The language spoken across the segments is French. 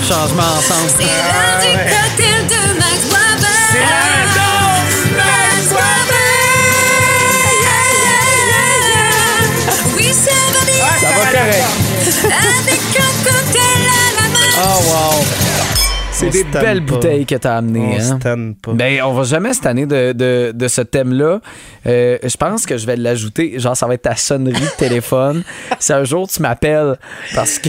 faire changement ensemble. C'est l'heure du cocktail de Max Weber. C'est l'heure de Max Oui, c'est vendredi Ça va correct. avec un cocktail à la main. Oh, wow. C'est des belles pas. bouteilles que t'as amenées. On hein? pas. Ben, on va jamais cette année de, de, de ce thème-là. Euh, je pense que je vais l'ajouter. Genre, ça va être ta sonnerie de téléphone. si un jour tu m'appelles, parce que.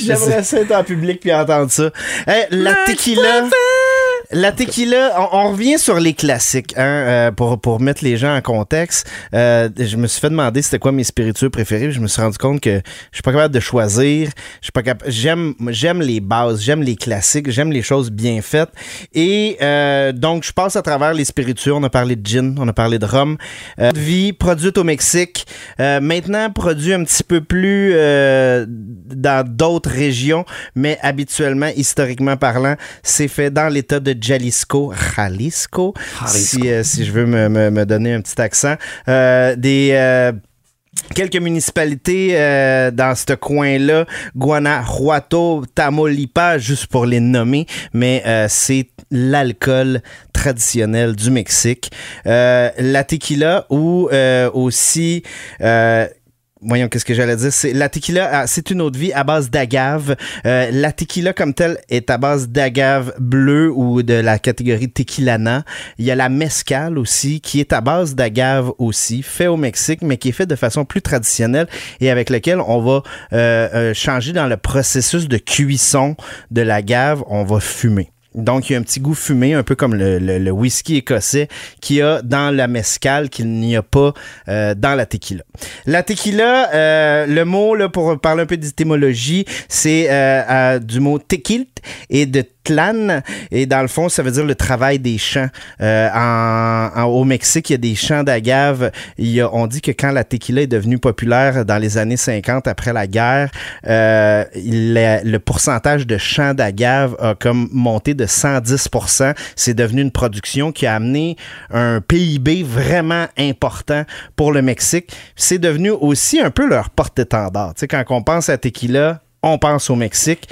J'aimerais ça être en public puis entendre ça. Hey, la tequila. La tequila, on, on revient sur les classiques, hein, euh, pour, pour mettre les gens en contexte. Euh, je me suis fait demander c'était quoi mes spiritueux préférés. Je me suis rendu compte que je suis pas capable de choisir. Je suis pas capable. J'aime, j'aime les bases, j'aime les classiques, j'aime les choses bien faites. Et euh, donc, je passe à travers les spiritueux. On a parlé de gin, on a parlé de rhum. Euh, vie produite au Mexique. Euh, maintenant, produit un petit peu plus euh, dans d'autres régions, mais habituellement, historiquement parlant, c'est fait dans l'État de Jalisco, Jalisco, Si, euh, si je veux me, me- me donner un petit accent. Euh, des... euh, Quelques municipalités euh, dans ce coin-là, Guanajuato, Tamaulipas, juste pour les nommer, mais euh, c'est l'alcool traditionnel du Mexique. Euh, la tequila ou aussi... Voyons, qu'est-ce que j'allais dire? C'est, la tequila, ah, c'est une autre vie à base d'agave. Euh, la tequila, comme telle, est à base d'agave bleue ou de la catégorie tequilana. Il y a la mezcal aussi, qui est à base d'agave aussi, fait au Mexique, mais qui est fait de façon plus traditionnelle et avec lequel on va euh, euh, changer dans le processus de cuisson de l'agave. On va fumer. Donc, il y a un petit goût fumé, un peu comme le, whisky écossais qu'il y a dans la mezcal qu'il n'y a pas euh, dans la tequila. La tequila, euh, le mot, là, pour parler un peu d'étymologie, c'est euh, du mot tequilt et de Et dans le fond, ça veut dire le travail des champs. Euh, en, en- au Mexique, il y a des champs d'agave. On dit que quand la tequila est devenue populaire dans les années 50, après la guerre, euh, le pourcentage de champs d'agave a comme monté de 110% C'est devenu une production qui a amené un PIB vraiment important pour le Mexique. C'est devenu aussi un peu leur porte-étendard. Tu sais, quand on pense à tequila, on pense au Mexique.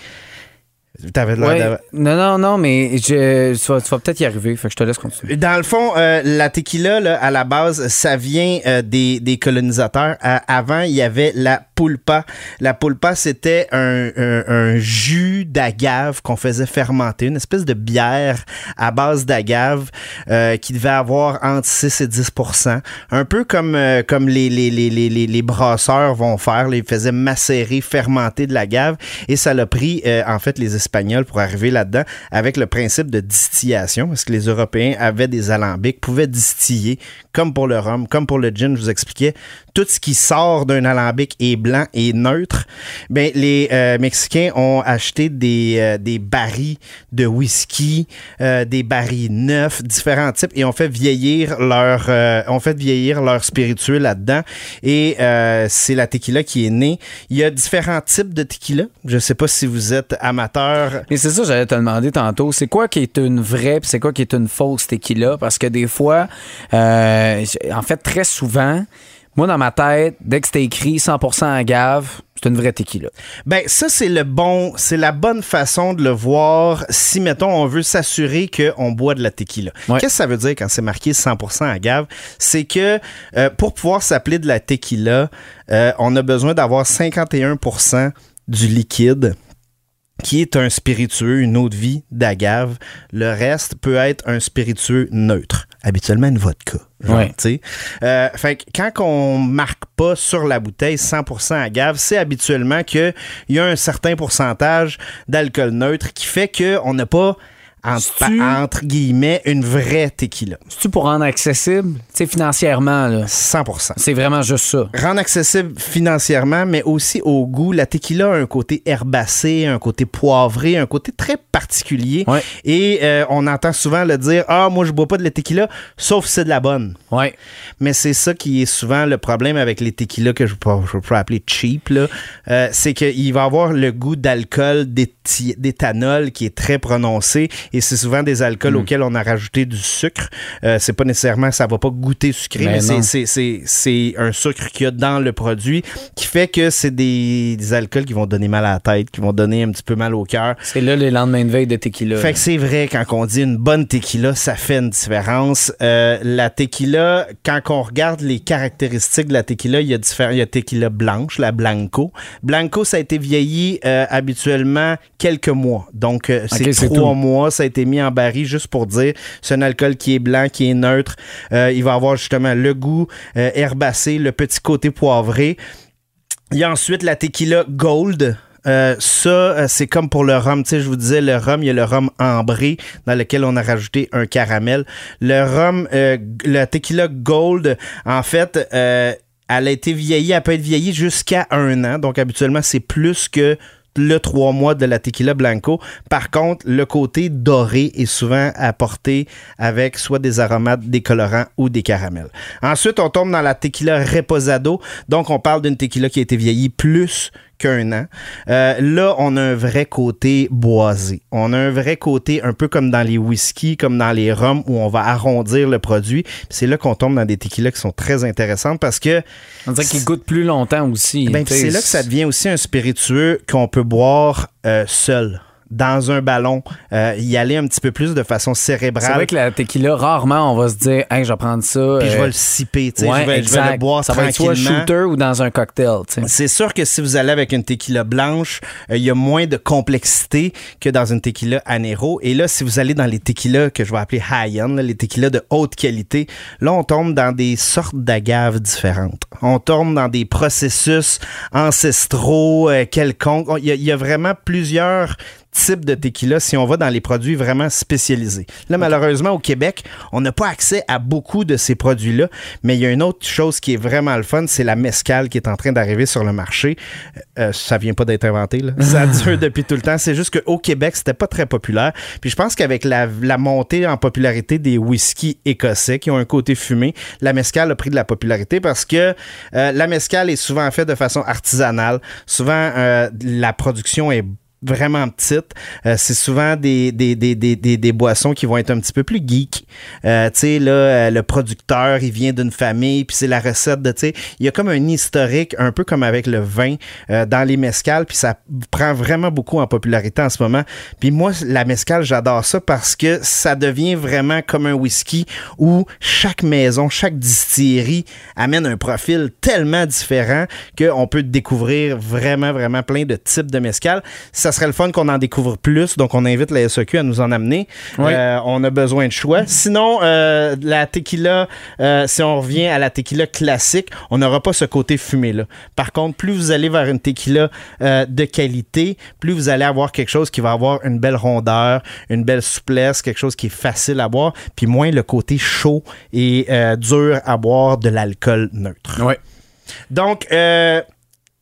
T'avais l'air Ouais. d'avoir- Non, non, non, mais je, tu vas, tu vas peut-être y arriver. Fait que je te laisse continuer. Dans le fond, euh, la tequila, là, à la base, ça vient euh, des, des colonisateurs. Euh, avant, il y avait la pulpa. La pulpa, c'était un, un- jus d'agave qu'on faisait fermenter, une espèce de bière à base d'agave euh, qui devait avoir entre 6 et 10% Un peu comme, euh, comme les, les, les, les, les, brasseurs vont faire. Ils faisaient macérer, fermenter de l'agave. Et ça l'a pris, euh, en fait, les Espagnols pour arriver là-dedans avec le principe de distillation, parce que les Européens avaient des alambics, pouvaient distiller, comme pour le rhum, comme pour le gin, je vous expliquais. Tout ce qui sort d'un alambic est blanc et neutre. Ben, les euh, Mexicains ont acheté des, euh, des barils de whisky, euh, des barils neufs, différents types, et ont fait vieillir leur, euh, ont fait vieillir leur spiritueux là-dedans. Et euh, c'est la tequila qui est née. Il y a différents types de tequila. Je sais pas si vous êtes amateur. Mais c'est ça, j'allais te demander tantôt. C'est quoi qui est une vraie c'est quoi qui est une fausse tequila? Parce que des fois, euh, en fait, très souvent, moi, dans ma tête, dès que c'était écrit 100% agave, c'est une vraie tequila. Ben ça c'est le bon, c'est la bonne façon de le voir si mettons on veut s'assurer qu'on boit de la tequila. Ouais. Qu'est-ce que ça veut dire quand c'est marqué 100% agave C'est que euh, pour pouvoir s'appeler de la tequila, euh, on a besoin d'avoir 51% du liquide qui est un spiritueux, une eau de vie d'agave. Le reste peut être un spiritueux neutre, habituellement une vodka. genre, Ouais. Euh, fait que quand on marque pas sur la bouteille 100% agave, c'est habituellement qu'il y a un certain pourcentage d'alcool neutre qui fait qu'on n'a pas entre, guillemets une vraie tequila. C'est-tu pour rendre accessible, tu financièrement, là? 100%. C'est vraiment juste ça. rendre accessible financièrement, mais aussi au goût. La tequila a un côté herbacé, un côté poivré, un côté très particulier. Ouais. Et euh, on entend souvent le dire Ah, moi, je bois pas de la tequila, sauf si c'est de la bonne. Ouais. Mais c'est ça qui est souvent le problème avec les tequilas que je peux, appeler cheap. là. Euh, c'est qu'il va avoir le goût d'alcool, d'éthanol qui est très prononcé et c'est souvent des alcools Mm. auxquels on a rajouté du sucre. Euh, c'est pas nécessairement, ça va pas goûter sucré, Ben mais c'est- non. c'est- c'est c'est un sucre qu'il y a dans le produit qui fait que c'est des, des alcools qui vont donner mal à la tête, qui vont donner un petit peu mal au cœur. C'est là les lendemains de veille de tequila. Fait que c'est vrai, quand on dit une bonne tequila, ça fait une différence. Euh, la tequila, quand on regarde les caractéristiques de la tequila, il y a différents. Il y a tequila blanche, la Blanco. Blanco, ça a été vieilli euh, habituellement quelques mois. Donc, euh, c'est trois mois. Ça a été mis en baril juste pour dire c'est un alcool qui est blanc, qui est neutre. Euh, il va avoir justement le goût euh, herbacé, le petit côté poivré. Il y a ensuite la tequila gold. Euh, ça, c'est comme pour le rhum. Tu sais, je vous disais, le rhum, il y a le rhum ambré dans lequel on a rajouté un caramel. Le rhum, la tequila gold, en fait, elle a été vieillie, elle peut être vieillie jusqu'à un an. Donc, habituellement, c'est plus que le trois mois de la tequila blanco. Par contre, le côté doré est souvent apporté avec soit des aromates, des colorants ou des caramels. Ensuite, on tombe dans la tequila reposado. Donc, on parle d'une tequila qui a été vieillie plus qu'un an. Euh, là, on a un vrai côté boisé. On a un vrai côté un peu comme dans les whiskies, comme dans les rums, où on va arrondir le produit. C'est là qu'on tombe dans des tequilas qui sont très intéressantes parce que On dirait qu'il goûte plus longtemps aussi. ben, Tu sais, c'est là que ça devient aussi un spiritueux qu'on peut boire euh, seul, dans un ballon, euh, y aller un petit peu plus de façon C'est cérébrale. vrai que la tequila, rarement on va se dire, hey, je vais prendre ça. Puis je euh, vais le siper, tu sais, ouais, je, vais, je vais exact. le boire Ça va être soit shooter ou dans un cocktail. tu sais. C'est sûr que si vous allez avec une tequila blanche, euh, il y a moins de complexité que dans une tequila anero. Et là, si vous allez dans les tequilas que je vais appeler high-end, les tequilas de haute qualité, là, on tombe dans des sortes d'agaves différentes. On tombe dans des processus ancestraux euh, quelconques. Il y, a- il y a vraiment plusieurs types de tequila si on va dans les produits vraiment spécialisés. Là, malheureusement, au Québec, on n'a pas accès à beaucoup de ces produits-là, mais il y a une autre chose qui est vraiment le fun, c'est la mescale qui est en train d'arriver sur le marché. Euh, ça vient pas d'être inventé, là. ça dure depuis tout le temps. C'est juste qu'au Québec, c'était pas très populaire. Puis je pense qu'avec la, la montée en popularité des whiskies écossais qui ont un côté fumé, la mescale a pris de la popularité parce que euh, la mescale est souvent faite de façon artisanale. Souvent, euh, la production est vraiment petite. Euh, c'est souvent des, des, des, des, des, boissons qui vont être un petit peu plus geek. Euh, tu sais, là, euh, le producteur, il vient d'une famille, puis c'est la recette de, tu sais, il y a comme un historique, un peu comme avec le vin euh, dans les mescales, puis ça prend vraiment beaucoup en popularité en ce moment. Puis moi, la mescale, j'adore ça parce que ça devient vraiment comme un whisky où chaque maison, chaque distillerie amène un profil tellement différent qu'on peut découvrir vraiment, vraiment plein de types de mescal. Ça serait le fun qu'on en découvre plus, donc on invite la SEQ à nous en amener. Oui. Euh, on a besoin de choix. Sinon, euh, la tequila, euh, si on revient à la tequila classique, on n'aura pas ce côté fumé-là. Par contre, plus vous allez vers une tequila de qualité, plus vous allez avoir quelque chose qui va avoir une belle rondeur, une belle souplesse, quelque chose qui est facile à boire, puis moins le côté chaud et dur à boire de l'alcool neutre. Ouais. Donc, hier,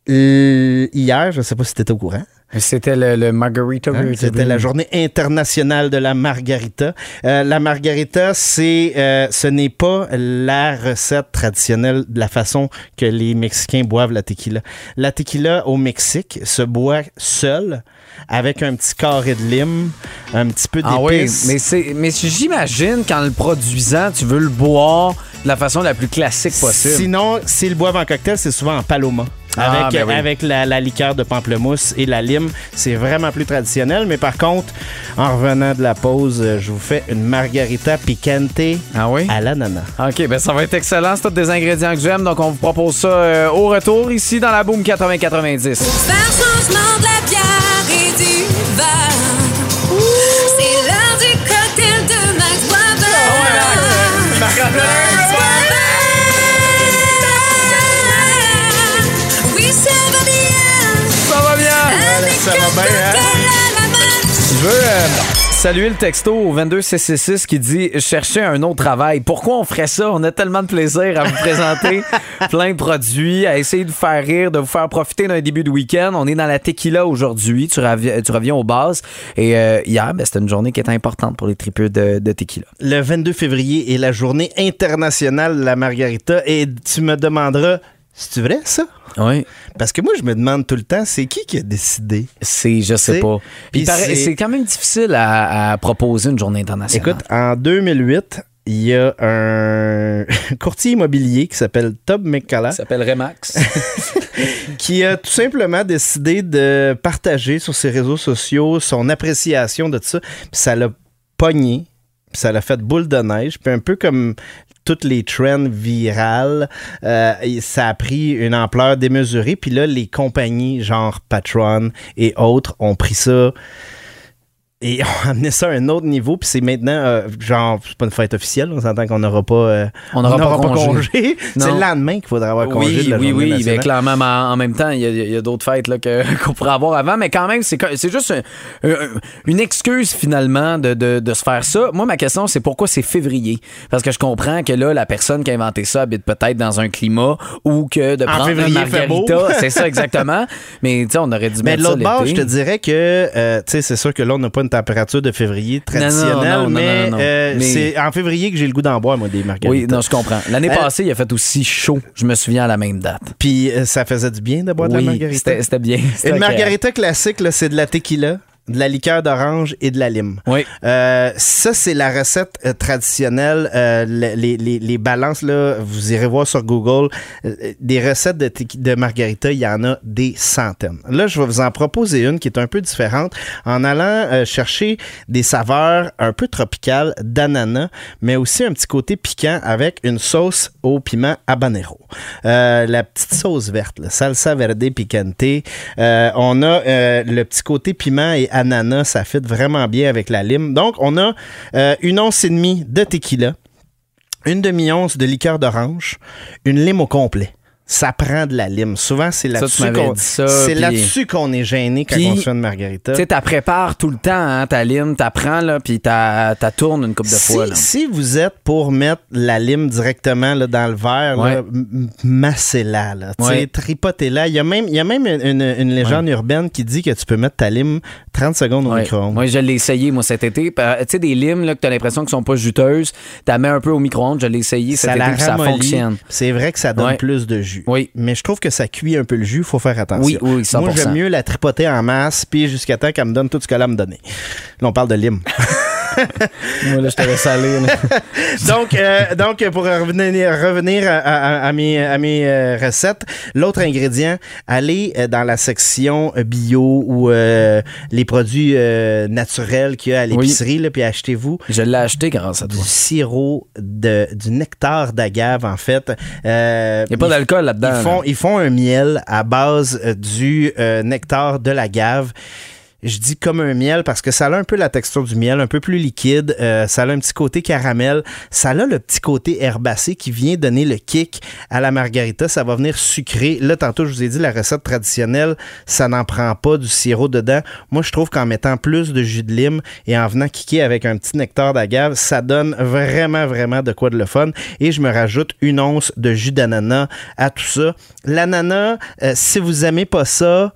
je ne sais pas si tu étais au courant. C'était le, le Margarita. Hein, C'était la journée internationale de la margarita. Euh, la margarita, c'est, euh, ce n'est pas la recette traditionnelle de la façon que les Mexicains boivent la tequila. La tequila au Mexique se boit seule avec un petit carré de lime, un petit peu Ah oui, d'épices. mais, c'est, mais j'imagine qu'en le produisant, tu veux le boire de la façon la plus classique possible. Sinon, s'ils le boivent en cocktail, c'est souvent en paloma. Ah, Avec, ben oui. avec la, la liqueur de pamplemousse et la lime, c'est vraiment plus traditionnel. Mais par contre, en revenant de la pause, euh, je vous fais une margarita picante Ah oui? à l'ananas. OK, ben ça va être excellent. C'est tous des ingrédients que j'aime. Donc, on vous propose ça euh, au retour ici dans la Boom 80-90. Ça va bien, hein? Je veux euh, saluer le texto au 22666 qui dit « Cherchez un autre travail ». Pourquoi on ferait ça? On a tellement de plaisir à vous présenter plein de produits, à essayer de vous faire rire, de vous faire profiter d'un début de week-end. On est dans la tequila aujourd'hui. Tu, reviens- tu reviens aux bases. Et euh, hier, ben, c'était une journée qui était importante pour les tripeux de, de tequila. Le 22 février est la journée internationale de la margarita et tu me demanderas C'est vrai, ça? Oui. Parce que moi, je me demande tout le temps, c'est qui qui a décidé? C'est, je sais pas. Puis c'est- quand même difficile à, à proposer une journée internationale. Écoute, en 2008, il y a un courtier immobilier qui s'appelle Tob McCullough ça s'appelle Remax. qui a tout simplement décidé de partager sur ses réseaux sociaux son appréciation de ça. Puis ça l'a pogné, ça l'a fait boule de neige, puis un peu comme toutes les trends virales, euh, ça a pris une ampleur démesurée. Puis là, les compagnies genre Patron et autres ont pris ça et ont amené ça à un autre niveau. Puis c'est maintenant, euh, genre, c'est pas une fête officielle, on s'entend qu'on n'aura pas, euh, On n'aura pas congé. c'est le lendemain qu'il faudra avoir congé. Oui, de la oui, oui. nationale. Mais clairement, mais en même temps, il y a, a d'autres fêtes là, que- qu'on pourrait avoir avant. Mais quand même, c'est c'est juste un- un- une excuse finalement de, de- de se faire ça. Moi, ma question, c'est pourquoi c'est février? Parce que je comprends que là, la personne qui a inventé ça habite peut-être dans un climat ou que de En prendre février, un il fait beau. margarita, c'est ça exactement. Mais tu sais, on aurait dû Mais mettre de ça l'autre bord, je te dirais que, euh, tu sais, c'est sûr que là, on n'a pas une température de février traditionnelle, non, non, mais, non, non. euh, Mais- c'est en février que j'ai le goût d'en boire, moi, des margaritas. Oui, non, je comprends. L'année Euh, passée, il a fait aussi chaud. Je me souviens à la même date. Puis euh, ça faisait du bien de boire de la oui, margarita. c'était bien. Une margarita classique, c'est de la tequila, de la liqueur d'orange et de la lime. Oui. Euh, ça, c'est la recette euh, traditionnelle. Euh, le- les, les- les balances, là, vous irez voir sur Google. Des recettes de, de margarita, il y en a des centaines. Là, je vais vous en proposer une qui est un peu différente en allant chercher des saveurs un peu tropicales d'ananas, mais aussi un petit côté piquant avec une sauce au piment habanero. La petite sauce verte, là, salsa verde picante. On a le petit côté piment et ananas, ça fit vraiment bien avec la lime. Donc, on a euh, une once et demie de tequila, une demi-once de liqueur d'orange, une lime au complet. Ça prend de la lime. Souvent, c'est tu là-dessus qu'on c'est là-dessus qu'on est gêné quand on se fait une margarita. Tu sais, t'as prépares tout le temps, hein, ta lime, t'apprends, là, puis t'as t'as tournes une coupe de Si, fois. Là. si vous êtes pour mettre la lime directement là, dans le verre, Ouais. massez-la. Là, Tu Ouais. Tripotez-la. Il y a même, il y a même une, une- légende urbaine qui dit que tu peux mettre ta lime 30 secondes au micro-ondes. Moi, je l'ai essayé, moi, cet été. Pa- Tu sais, des limes, là, que t'as l'impression qu'ils sont pas juteuses, t'as mets un peu au micro-ondes, je l'ai essayé cet ça été, la ça fonctionne. C'est vrai que ça donne plus de jus. Oui. Mais je trouve que ça cuit un peu le jus. Il faut faire attention. Oui, oui, 100%. Moi, j'aime mieux la tripoter en masse, puis jusqu'à temps qu'elle me donne tout ce qu'elle a à me donner. Là, on parle de lime. Moi, là, je aller. là. donc, euh, donc, pour revenir, revenir à, à- à mes, à mes euh, recettes, l'autre ingrédient, allez euh, dans la section euh, bio ou euh, les produits euh, naturels qu'il y a à l'épicerie, là, puis achetez-vous je l'ai acheté grâce à du toi. sirop, de, du nectar d'agave, en fait. Euh, Il n'y a pas d'alcool là-dedans. ils là. font, ils font un miel à base euh, du euh, nectar de l'agave. Je dis comme un miel parce que ça a un peu la texture du miel, un peu plus liquide. euh, ça a un petit côté caramel. Ça a le petit côté herbacé qui vient donner le kick à la margarita. Ça va venir sucré. Là, tantôt, je vous ai dit, la recette traditionnelle, ça n'en prend pas du sirop dedans. Moi, je trouve qu'en mettant plus de jus de lime et en venant kicker avec un petit nectar d'agave, ça donne vraiment, vraiment de quoi de le fun. Et je me rajoute une once de jus d'ananas à tout ça. L'ananas, euh, si vous aimez pas ça,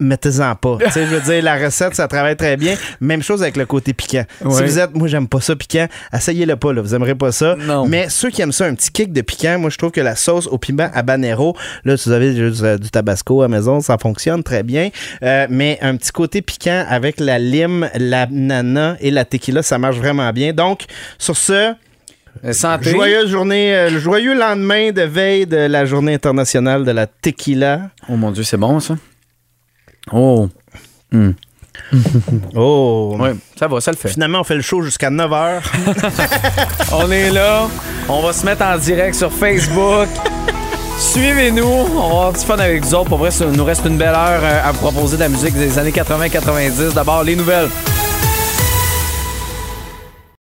mettez-en pas. tu sais, je veux dire, la recette, ça travaille très bien. Même chose avec le côté piquant. Si vous êtes, moi, j'aime pas ça piquant, essayez-le pas, là. Vous aimerez pas ça. Non. Mais ceux qui aiment ça, un petit kick de piquant, moi, je trouve que la sauce au piment habanero, là, si vous avez juste euh, du tabasco à maison, ça fonctionne très bien. Euh, mais un petit côté piquant avec la lime, la nana et la tequila, ça marche vraiment bien. Donc, sur ce, Euh, Santé. joyeuse journée, euh, joyeux lendemain de veille de la journée internationale de la tequila. Oh mon Dieu, c'est bon, ça. Oh. Oh! Ouais, ça va, ça le fait. Finalement, on fait le show jusqu'à 9h. On est là. On va se mettre en direct sur Facebook. Suivez-nous. On va avoir du fun avec vous autres. Pour vrai, ça nous reste une belle heure euh, à vous proposer de la musique des années 80-90. D'abord, les nouvelles.